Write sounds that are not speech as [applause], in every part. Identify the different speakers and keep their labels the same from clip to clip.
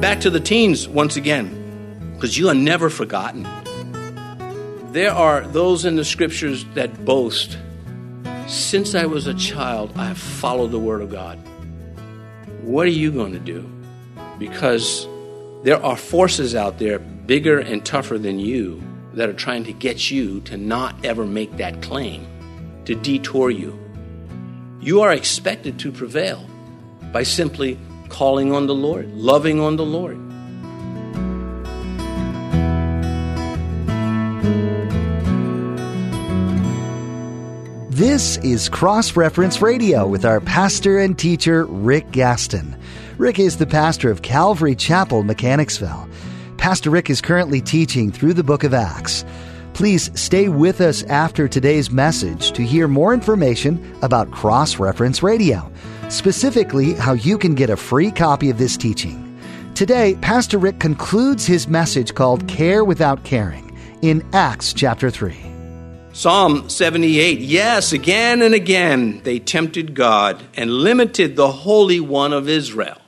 Speaker 1: Back to the teens once again, because you are never forgotten. There are those in the scriptures that boast, since I was a child, I have followed the word of God. What are you going to do? Because there are forces out there bigger and tougher than you that are trying to get you to not ever make that claim, to detour you. You are expected to prevail by simply calling on the Lord, loving on the Lord.
Speaker 2: This is Cross Reference Radio with our pastor and teacher, Rick Gaston. Rick is the pastor of Calvary Chapel, Mechanicsville. Pastor Rick is currently teaching through the book of Acts. Please stay with us after today's message to hear more information about Cross Reference Radio, specifically how you can get a free copy of this teaching. Today, Pastor Rick concludes his message called Care Without Caring in Acts chapter 3.
Speaker 1: Psalm 78 Yes, again and again they tempted God and limited the Holy One of Israel.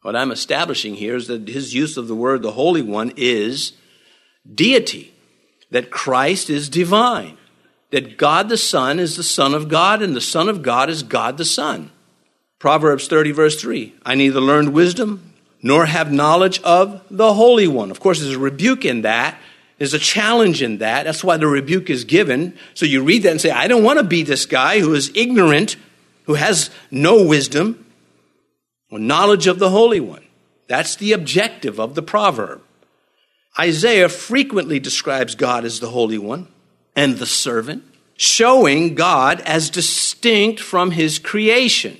Speaker 1: What I'm establishing here is that his use of the word the Holy One is deity, that Christ is divine, that God the Son is the Son of God, and the Son of God is God the Son. Proverbs 30, verse 3 I neither learned wisdom nor have knowledge of the Holy One. Of course, there's a rebuke in that. There's a challenge in that. That's why the rebuke is given. So you read that and say, I don't want to be this guy who is ignorant, who has no wisdom or knowledge of the Holy One. That's the objective of the proverb. Isaiah frequently describes God as the Holy One and the servant, showing God as distinct from his creation,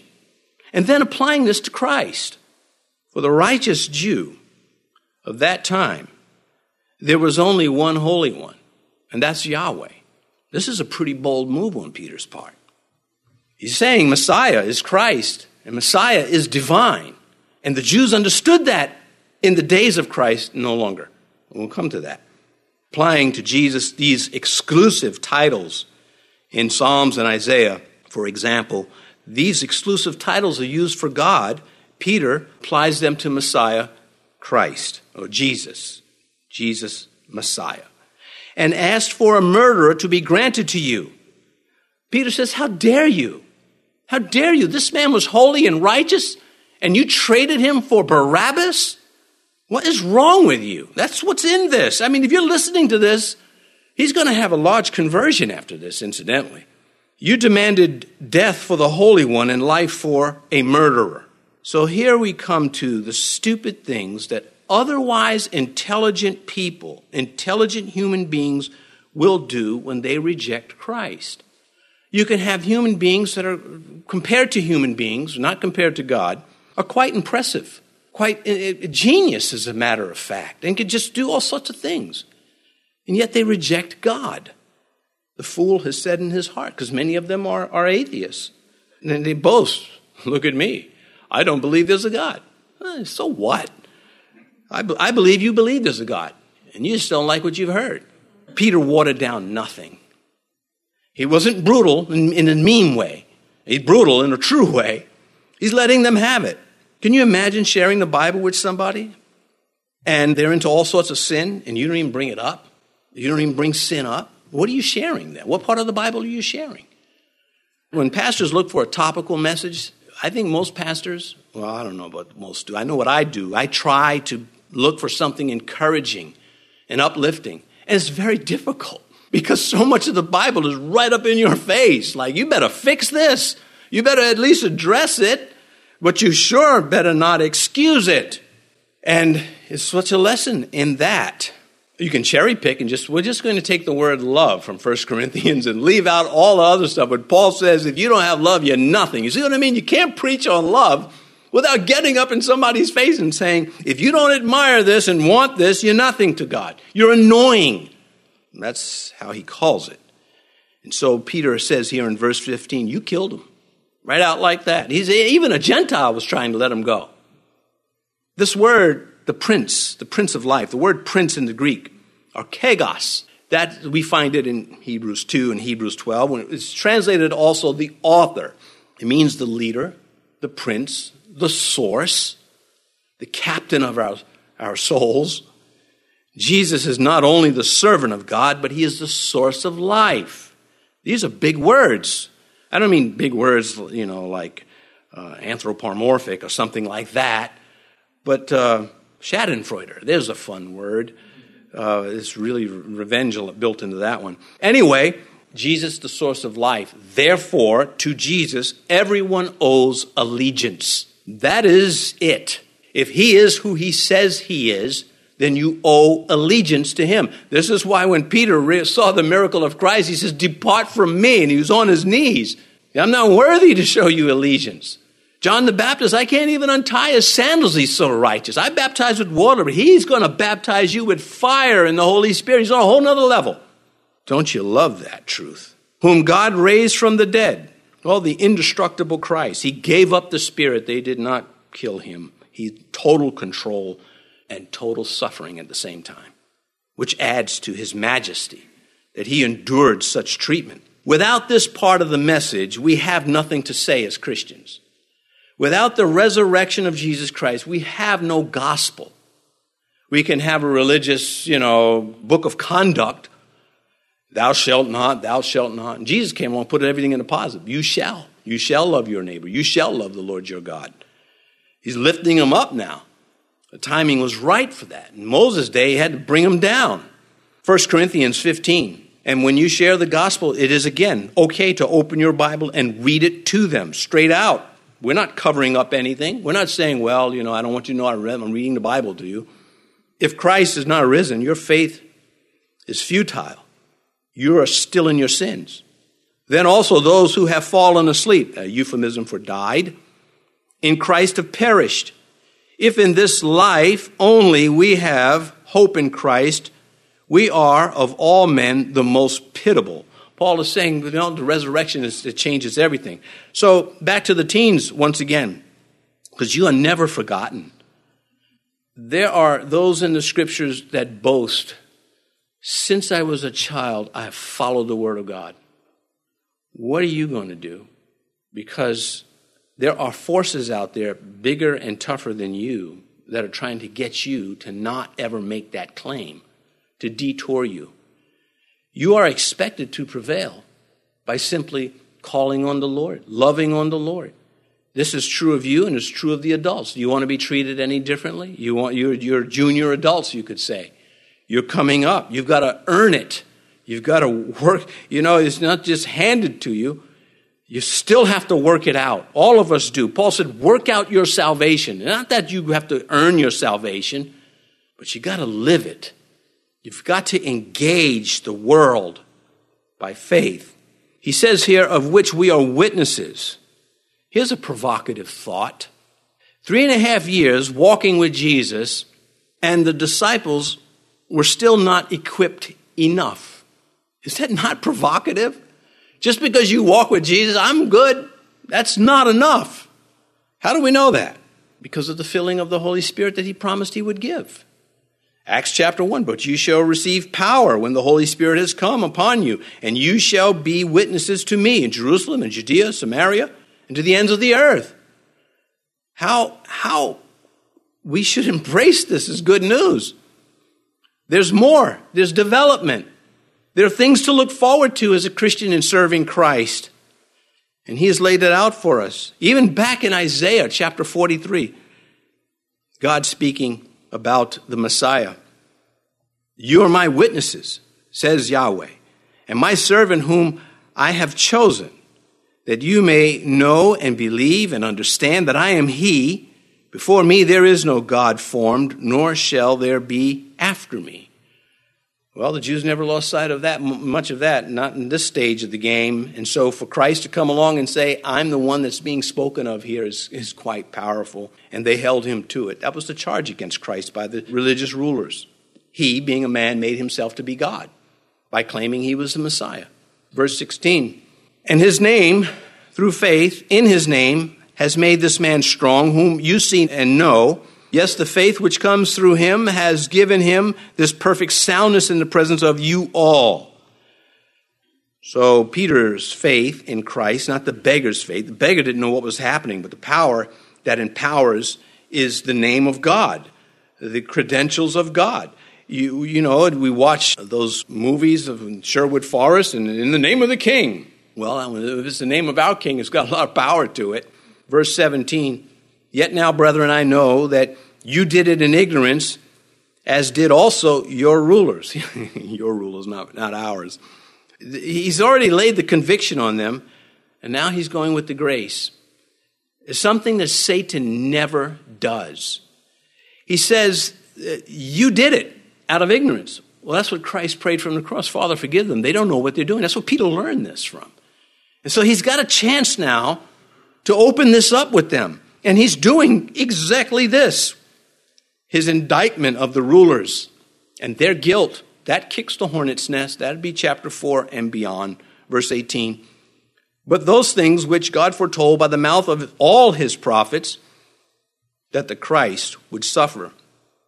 Speaker 1: and then applying this to Christ. For the righteous Jew of that time, there was only one Holy One, and that's Yahweh. This is a pretty bold move on Peter's part. He's saying Messiah is Christ, and Messiah is divine. And the Jews understood that in the days of Christ no longer. We'll come to that. Applying to Jesus these exclusive titles in Psalms and Isaiah, for example, these exclusive titles are used for God. Peter applies them to Messiah, Christ, or Jesus, Jesus, Messiah, and asked for a murderer to be granted to you. Peter says, How dare you? How dare you? This man was holy and righteous, and you traded him for Barabbas? What is wrong with you? That's what's in this. I mean, if you're listening to this, he's going to have a large conversion after this, incidentally. You demanded death for the Holy One and life for a murderer. So here we come to the stupid things that otherwise intelligent people, intelligent human beings, will do when they reject Christ. You can have human beings that are, compared to human beings, not compared to God, are quite impressive, quite uh, genius, as a matter of fact, and can just do all sorts of things. And yet they reject God. The fool has said in his heart, because many of them are, are atheists. And then they boast, [laughs] look at me. I don't believe there's a God. Eh, so what? I, be- I believe you believe there's a God, and you just don't like what you've heard. Peter watered down nothing. He wasn't brutal in, in a mean way. He's brutal in a true way. He's letting them have it. Can you imagine sharing the Bible with somebody and they're into all sorts of sin and you don't even bring it up? You don't even bring sin up? What are you sharing then? What part of the Bible are you sharing? When pastors look for a topical message, I think most pastors, well, I don't know what most do. I know what I do. I try to look for something encouraging and uplifting. And it's very difficult because so much of the Bible is right up in your face. Like, you better fix this. You better at least address it, but you sure better not excuse it. And it's such a lesson in that. You can cherry pick and just, we're just going to take the word love from 1 [laughs] Corinthians and leave out all the other stuff. But Paul says, if you don't have love, you're nothing. You see what I mean? You can't preach on love without getting up in somebody's face and saying, if you don't admire this and want this, you're nothing to God. You're annoying. That's how he calls it. And so Peter says here in verse 15, you killed him. Right out like that. He's, even a Gentile was trying to let him go. This word, the prince, the prince of life, the word prince in the Greek, archegos, that we find it in Hebrews 2 and Hebrews 12. When it's translated also the author, it means the leader, the prince, the source, the captain of our, our souls. Jesus is not only the servant of God, but he is the source of life. These are big words. I don't mean big words, you know, like uh, anthropomorphic or something like that, but uh, Schadenfreude, there's a fun word. Uh, it's really revenge built into that one. Anyway, Jesus, the source of life. Therefore, to Jesus, everyone owes allegiance. That is it. If he is who he says he is, then you owe allegiance to him. This is why when Peter saw the miracle of Christ, he says, Depart from me. And he was on his knees. I'm not worthy to show you allegiance. John the Baptist, I can't even untie his sandals. He's so righteous. I baptize with water, but he's going to baptize you with fire and the Holy Spirit. He's on a whole nother level. Don't you love that truth? Whom God raised from the dead. Well, the indestructible Christ. He gave up the spirit. They did not kill him. He total control and total suffering at the same time, which adds to his majesty that he endured such treatment. Without this part of the message, we have nothing to say as Christians. Without the resurrection of Jesus Christ, we have no gospel. We can have a religious, you know, book of conduct. Thou shalt not, thou shalt not. And Jesus came along and put everything in a positive. You shall. You shall love your neighbor. You shall love the Lord your God. He's lifting them up now. The timing was right for that. In Moses' day, he had to bring them down. 1 Corinthians 15. And when you share the gospel, it is again okay to open your Bible and read it to them straight out. We're not covering up anything. We're not saying, well, you know, I don't want you to know I'm reading the Bible to you. If Christ is not risen, your faith is futile. You are still in your sins. Then also those who have fallen asleep, a euphemism for died, in Christ have perished. If in this life only we have hope in Christ, we are of all men the most pitiable. Paul is saying, you know, the resurrection is, it changes everything. So back to the teens once again, because you are never forgotten. There are those in the scriptures that boast, since I was a child, I have followed the word of God. What are you going to do? Because there are forces out there bigger and tougher than you that are trying to get you to not ever make that claim, to detour you. You are expected to prevail by simply calling on the Lord, loving on the Lord. This is true of you and it's true of the adults. Do you want to be treated any differently? You want you're, you're junior adults, you could say. You're coming up. You've got to earn it. You've got to work. You know, it's not just handed to you. You still have to work it out. All of us do. Paul said, work out your salvation. Not that you have to earn your salvation, but you got to live it. You've got to engage the world by faith. He says here, of which we are witnesses. Here's a provocative thought. Three and a half years walking with Jesus, and the disciples were still not equipped enough. Is that not provocative? Just because you walk with Jesus, I'm good. That's not enough. How do we know that? Because of the filling of the Holy Spirit that he promised he would give. Acts chapter 1, but you shall receive power when the Holy Spirit has come upon you, and you shall be witnesses to me in Jerusalem and Judea, Samaria, and to the ends of the earth. How, how we should [laughs] embrace this as good news. There's more. There's development. There are things to look forward to as a Christian in serving Christ. And he has laid it out for us. Even back in Isaiah chapter 43, God speaking about the Messiah. You are my witnesses, says Yahweh, and my servant whom I have chosen, that you may know and believe and understand that I am he. Before me there is no God formed, nor shall there be after me. Well, the Jews never lost sight of that, much of that, not in this stage of the game. And so for Christ to come along and say, I'm the one that's being spoken of here is, is quite powerful. And they held him to it. That was the charge against Christ by the religious rulers. He, being a man, made himself to be God by claiming he was the Messiah. Verse 16, and his name, through faith in his name, has made this man strong, whom you see and know Yes, the faith which comes through him has given him this perfect soundness in the presence of you all. So Peter's faith in Christ, not the beggar's faith, the beggar didn't know what was happening, but the power that empowers is the name of God, the credentials of God. You, you know, we watch those movies of Sherwood Forest and in the name of the king. Well, if it's the name of our king, it's got a lot of power to it. Verse 17, yet now, brethren, I know that you did it in ignorance, as did also your rulers. [laughs] your rulers, not, not ours. He's already laid the conviction on them, and now he's going with the grace. It's something that Satan never does. He says, uh, You did it out of ignorance. Well, that's what Christ prayed from the cross. Father, forgive them. They don't know what they're doing. That's what Peter learned this from. And so he's got a chance now to open this up with them. And he's doing exactly this his indictment of the rulers and their guilt that kicks the hornet's nest. That'd be chapter 4 and beyond, verse 18. But those things which God foretold by the mouth of all his prophets that the Christ would suffer,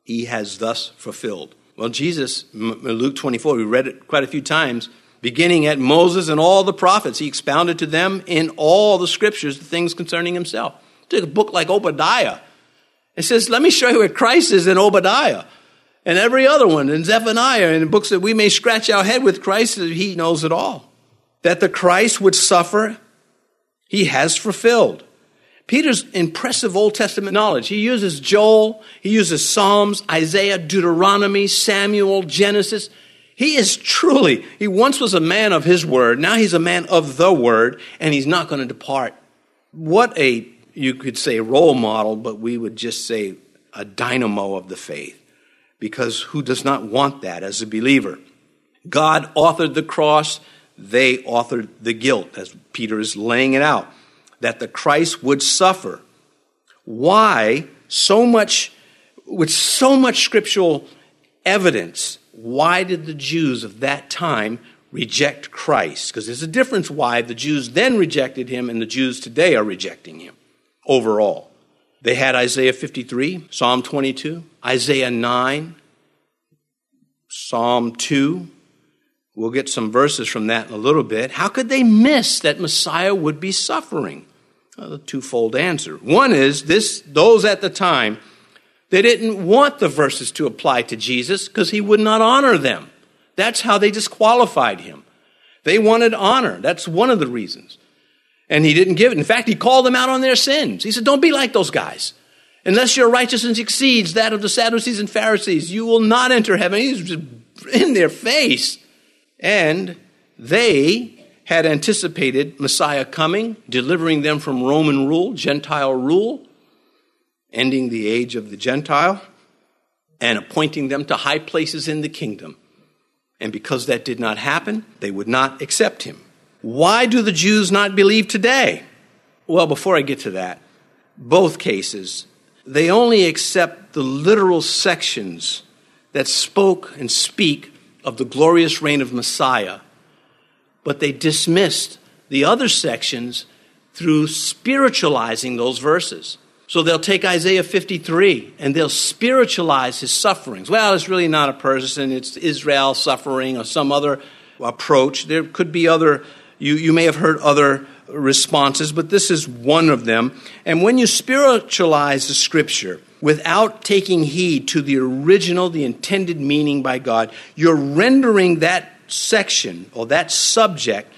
Speaker 1: he has thus fulfilled. Well, Jesus, Luke 24, we read it quite a few times, beginning at Moses and all the prophets, he expounded to them in all the scriptures the things concerning himself. Take a book like Obadiah. It says, Let me show you where Christ is in Obadiah and every other one, in Zephaniah, and books that we may scratch our head with Christ, he knows it all. That the Christ would suffer, he has fulfilled. Peter's impressive Old Testament knowledge. He uses Joel, he uses Psalms, Isaiah, Deuteronomy, Samuel, Genesis. He is truly, he once was a man of his word, now he's a man of the word, and he's not going to depart. What a, you could say, role model, but we would just say a dynamo of the faith because who does not want that as a believer? God authored the cross, they authored the guilt, as Peter is laying it out, that the Christ would suffer. Why so much, with so much scriptural evidence, why did the Jews of that time reject Christ? Because there's a difference why the Jews then rejected him and the Jews today are rejecting him overall. They had Isaiah 53, Psalm 22, Isaiah 9, Psalm 2. We'll get some verses from that in a little bit. How could they miss that Messiah would be suffering? Well, a twofold answer. One is this those at the time they didn't want the verses to apply to Jesus because he would not honor them. That's how they disqualified him. They wanted honor. That's one of the reasons. And he didn't give it. In fact, he called them out on their sins. He said, Don't be like those guys. Unless your righteousness exceeds that of the Sadducees and Pharisees, you will not enter heaven. He's in their face. And they had anticipated Messiah coming, delivering them from Roman rule, Gentile rule, ending the age of the Gentile, and appointing them to high places in the kingdom. And because that did not happen, they would not accept him. Why do the Jews not believe today? Well, before I get to that, both cases, they only accept the literal sections that spoke and speak of the glorious reign of Messiah, but they dismissed the other sections through spiritualizing those verses. So they'll take Isaiah 53 and they'll spiritualize his sufferings. Well, it's really not a person, it's Israel suffering or some other approach. There could be other you, you may have heard other responses, but this is one of them. And when you spiritualize the scripture without taking heed to the original, the intended meaning by God, you're rendering that section or that subject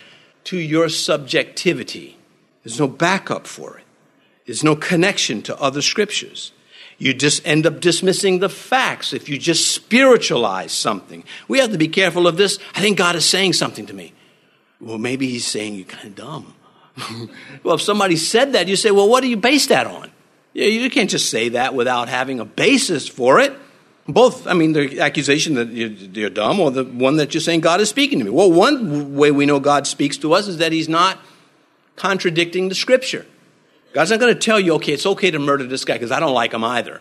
Speaker 1: to your subjectivity. There's no backup for it, there's no connection to other scriptures. You just end up dismissing the facts if you just spiritualize something. We have to be careful of this. I think God is saying something to me. Well, maybe he's saying you're kind of dumb. [laughs] well, if somebody said that, you say, well, what do you base that on? You can't just say that without having a basis for it. Both, I mean, the accusation that you're dumb or the one that you're saying God is speaking to me. Well, one way we know God speaks to us is that he's not contradicting the scripture. God's not going to tell you, okay, it's okay to murder this guy because I don't like him either.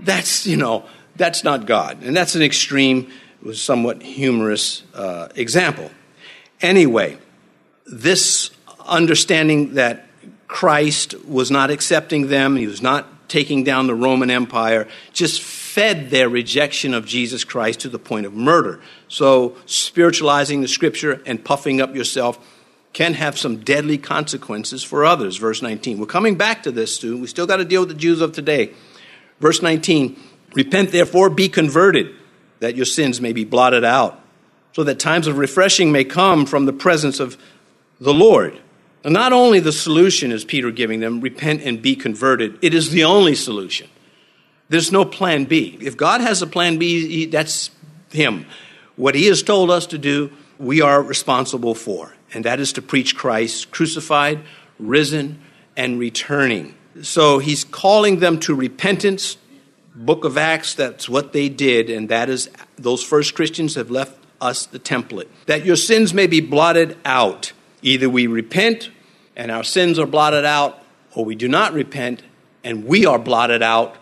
Speaker 1: That's, you know, that's not God. And that's an extreme, somewhat humorous uh, example. Anyway, this understanding that Christ was not accepting them, he was not taking down the Roman Empire, just fed their rejection of Jesus Christ to the point of murder. So, spiritualizing the scripture and puffing up yourself can have some deadly consequences for others. Verse 19. We're coming back to this, too. We still got to deal with the Jews of today. Verse 19 Repent, therefore, be converted, that your sins may be blotted out, so that times of refreshing may come from the presence of the Lord. And not only the solution is Peter giving them, repent and be converted, it is the only solution. There's no plan B. If God has a plan B, that's Him. What He has told us to do, we are responsible for, and that is to preach Christ crucified, risen, and returning. So He's calling them to repentance. Book of Acts, that's what they did, and that is, those first Christians have left us the template. That your sins may be blotted out. Either we repent and our sins are blotted out, or we do not repent and we are blotted out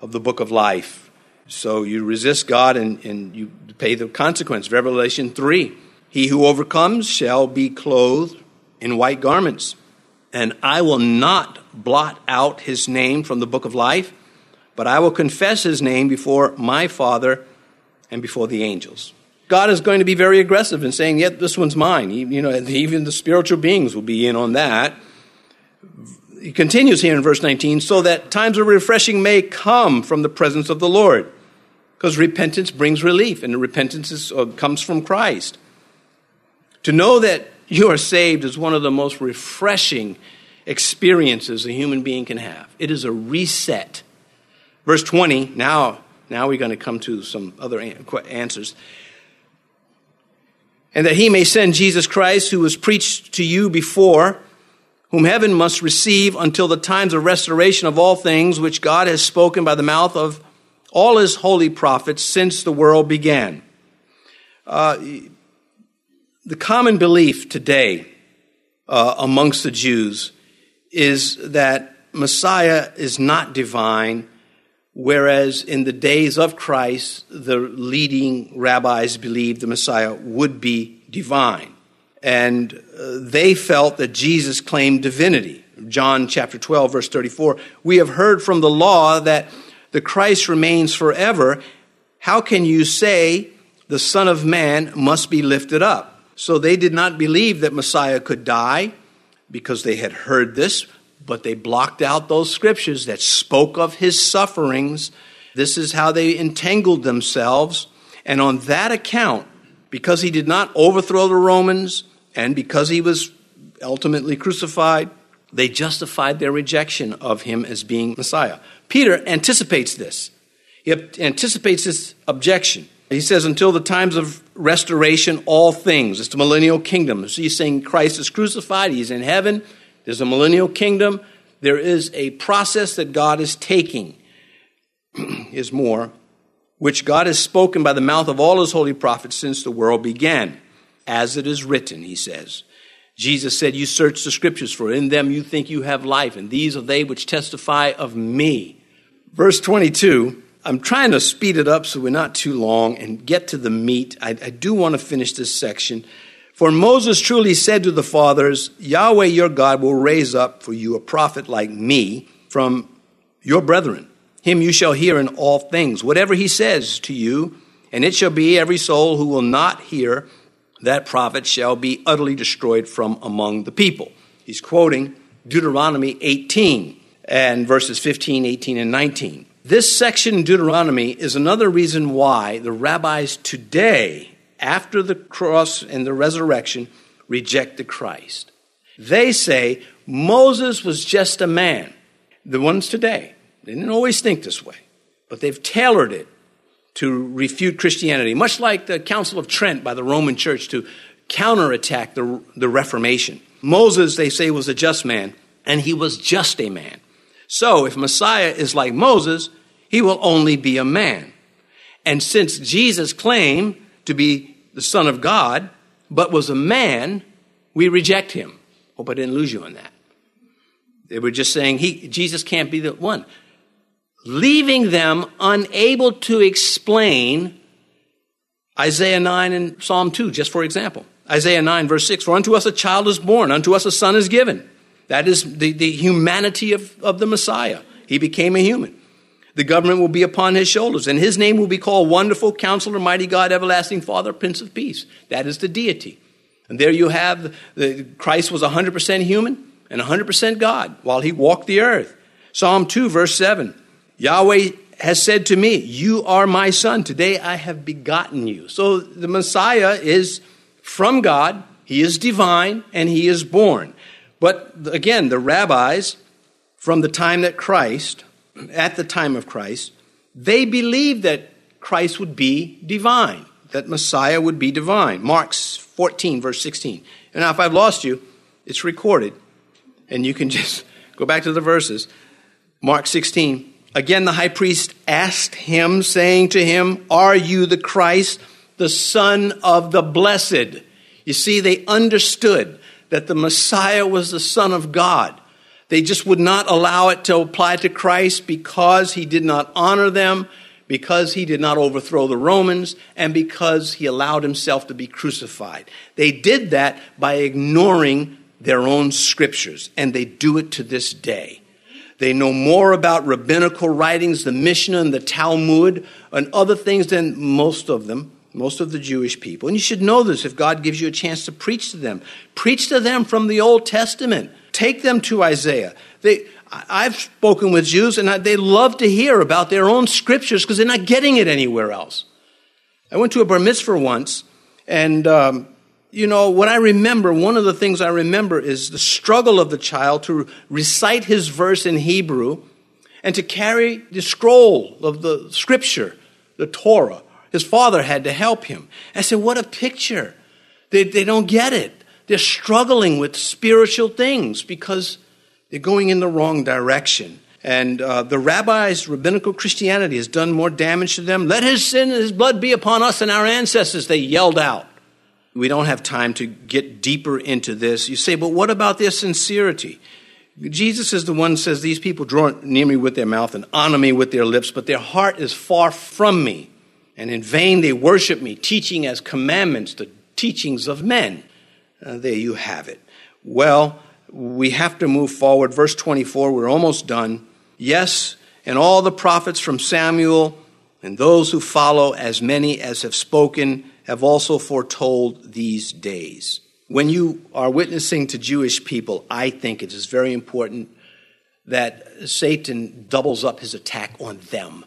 Speaker 1: of the book of life. So you resist God and, and you pay the consequence. Revelation 3 He who overcomes shall be clothed in white garments, and I will not blot out his name from the book of life, but I will confess his name before my Father and before the angels. God is going to be very aggressive in saying, "Yet this one's mine." You know, even the spiritual beings will be in on that he continues here in verse 19, so that times of refreshing may come from the presence of the Lord. Because repentance brings relief, and repentance is, uh, comes from Christ. To know that you are saved is one of the most refreshing experiences a human being can have. It is a reset. Verse 20, now, now we're going to come to some other answers. And that he may send Jesus Christ, who was preached to you before whom heaven must receive until the times of restoration of all things which God has spoken by the mouth of all his holy prophets since the world began. Uh, the common belief today uh, amongst the Jews is that Messiah is not divine, whereas in the days of Christ, the leading rabbis believed the Messiah would be divine and uh, they felt that Jesus claimed divinity. John chapter 12, verse 34. We have heard from the law that the Christ remains forever. How can you say the Son of Man must be lifted up? So they did not believe that Messiah could die because they had heard this, but they blocked out those scriptures that spoke of his sufferings. This is how they entangled themselves. And on that account, because he did not overthrow the Romans, and because he was ultimately crucified, they justified their rejection of him as being Messiah. Peter anticipates this. He anticipates this objection. He says, until the times of restoration, all things. It's the millennial kingdom. So he's saying Christ is crucified, he's in heaven, there's a millennial kingdom. There is a process that God is taking, [clears throat] is more, which God has spoken by the mouth of all his holy prophets since the world began as it is written, he says. Jesus said, You search the scriptures, for in them you think you have life, and these are they which testify of me. Verse 22, I'm trying to speed it up so we're not too long and get to the meat. I, I do want to finish this section. For Moses truly said to the fathers, Yahweh your God will raise up for you a prophet like me from your brethren. Him you shall hear in all things, whatever he says to you, and it shall be every soul who will not hear that prophet shall be utterly destroyed from among the people. He's quoting Deuteronomy 18 and verses 15, 18, and 19. This section in Deuteronomy is another reason why the rabbis today, after the cross and the resurrection, rejected Christ. They say Moses was just a man. The ones today, they didn't always think this way, but they've tailored it to refute Christianity, much like the Council of Trent by the Roman Church to counterattack the, the Reformation. Moses, they say, was a just man, and he was just a man. So if Messiah is like Moses, he will only be a man. And since Jesus claimed to be the Son of God, but was a man, we reject him. Hope I didn't lose you on that. They were just saying he, Jesus can't be the one leaving them unable to explain Isaiah 9 and Psalm 2, just for example. Isaiah 9, verse 6 For unto us a child is born, unto us a son is given. That is the, the humanity of, of the Messiah. He became a human. The government will be upon his shoulders, and his name will be called Wonderful, Counselor, Mighty God, Everlasting Father, Prince of Peace. That is the deity. And there you have the, Christ was 100% human and 100% God while he walked the earth. Psalm 2, verse 7 Yahweh has said to me, You are my son. Today I have begotten you. So the Messiah is from God, he is divine, and he is born. But again, the rabbis, from the time that Christ, at the time of Christ, they believed that Christ would be divine, that Messiah would be divine. Mark 14, verse 16. And now, if I've lost you, it's recorded, and you can [laughs] just go back to the verses. Mark 16. Again, the high priest asked him, saying to him, Are you the Christ, the Son of the Blessed? You see, they understood that the Messiah was the Son of God. They just would not allow it to apply to Christ because he did not honor them, because he did not overthrow the Romans, and because he allowed himself to be crucified. They did that by ignoring their own scriptures, and they do it to this day. They know more about rabbinical writings, the Mishnah and the Talmud, and other things than most of them, most of the Jewish people. And you should know this if God gives you a chance to preach to them. Preach to them from the Old Testament. Take them to Isaiah. They, I've spoken with Jews, and they love to hear about their own scriptures because they're not getting it anywhere else. I went to a bar mitzvah once, and um, you know, what I remember, one of the things I remember is the struggle of the child to recite his verse in Hebrew and to carry the scroll of the scripture, the Torah. His father had to help him. I said, What a picture. They, they don't get it. They're struggling with spiritual things because they're going in the wrong direction. And uh, the rabbis, rabbinical Christianity, has done more damage to them. Let his sin and his blood be upon us and our ancestors, they yelled out. We don't have time to get deeper into this. You say, but what about their sincerity? Jesus is the one who says, These people draw near me with their mouth and honor me with their lips, but their heart is far from me. And in vain they worship me, teaching as commandments the teachings of men. Uh, there you have it. Well, we have to move forward. Verse 24, we're almost done. Yes, and all the prophets from Samuel and those who follow, as many as have spoken, have also foretold these days. When you are witnessing to Jewish people, I think it is very important that Satan doubles up his attack on them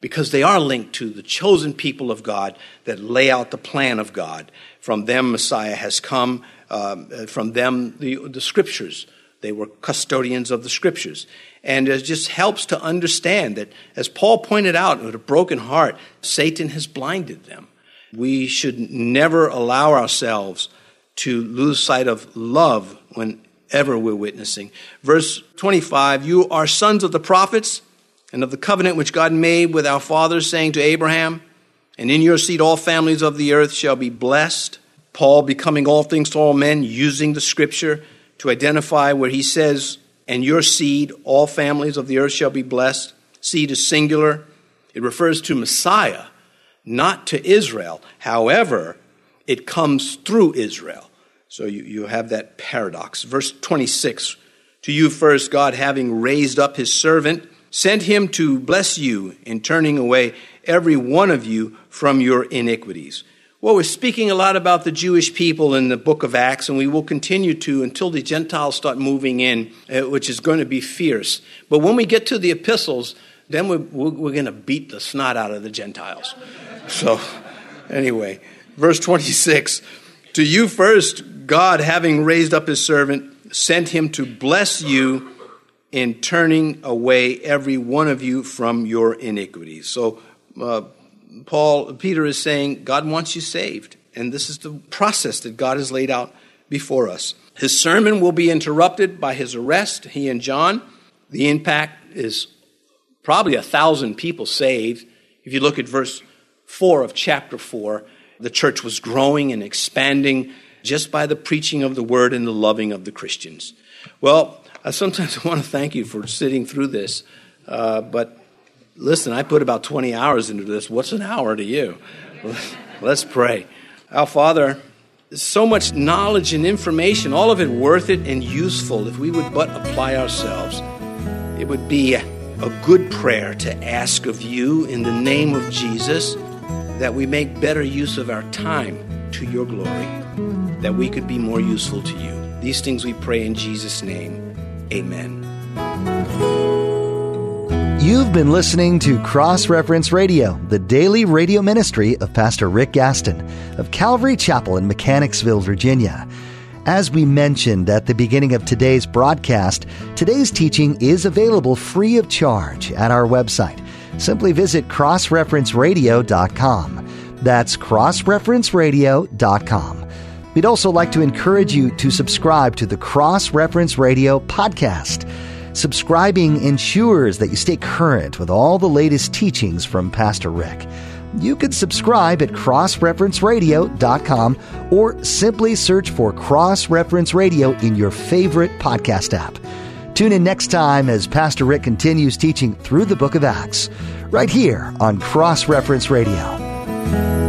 Speaker 1: because they are linked to the chosen people of God that lay out the plan of God. From them, Messiah has come. Um, from them, the, the scriptures. They were custodians of the scriptures. And it just helps to understand that, as Paul pointed out, with a broken heart, Satan has blinded them. We should never allow ourselves to lose sight of love whenever we're witnessing. Verse 25 You are sons of the prophets and of the covenant which God made with our fathers, saying to Abraham, And in your seed all families of the earth shall be blessed. Paul becoming all things to all men, using the scripture to identify where he says, And your seed, all families of the earth shall be blessed. Seed is singular. It refers to Messiah not to Israel. However, it comes through Israel. So you, you have that paradox. Verse 26 To you first, God, having raised up his servant, sent him to bless you in turning away every one of you from your iniquities. Well, we're speaking a lot about the Jewish people in the book of Acts, and we will continue to until the Gentiles start moving in, uh, which is going to be fierce. But when we get to the epistles, then we're, we're going to beat the snot out of the Gentiles. So, anyway, verse 26 To you first, God, having raised up his servant, sent him to bless you in turning away every one of you from your iniquities. So, uh, Paul, Peter is saying, God wants you saved. And this is the process that God has laid out before us. His sermon will be interrupted by his arrest, he and John. The impact is probably a thousand people saved. If you look at verse 4 of chapter 4, the church was growing and expanding just by the preaching of the word and the loving of the Christians. Well, I sometimes [laughs] want to thank you for sitting through this, uh, but listen, I put about 20 hours into this. What's an hour to you? [laughs] Let's pray. Our Father, so much knowledge and information, all of it worth it and useful if we would but apply ourselves. It would be a good prayer to ask of you in the name of Jesus that we make better use of our time to your glory, that we could be more useful to you. These things we pray in Jesus' name. Amen.
Speaker 2: You've been listening to Cross Reference Radio, the daily radio ministry of Pastor Rick Gaston of Calvary Chapel in Mechanicsville, Virginia. As we mentioned at the beginning of today's broadcast, today's teaching is available free of charge at our website. Simply visit crossreferenceradio.com. That's crossreferenceradio.com. We'd also like to encourage you to subscribe to the Cross Reference Radio podcast. Subscribing ensures that you stay current with all the latest teachings from Pastor Rick. You can subscribe at crossreferenceradio.com or simply search for Cross Reference Radio in your favorite podcast app. Tune in next time as Pastor Rick continues teaching through the book of Acts, right here on Cross Reference Radio.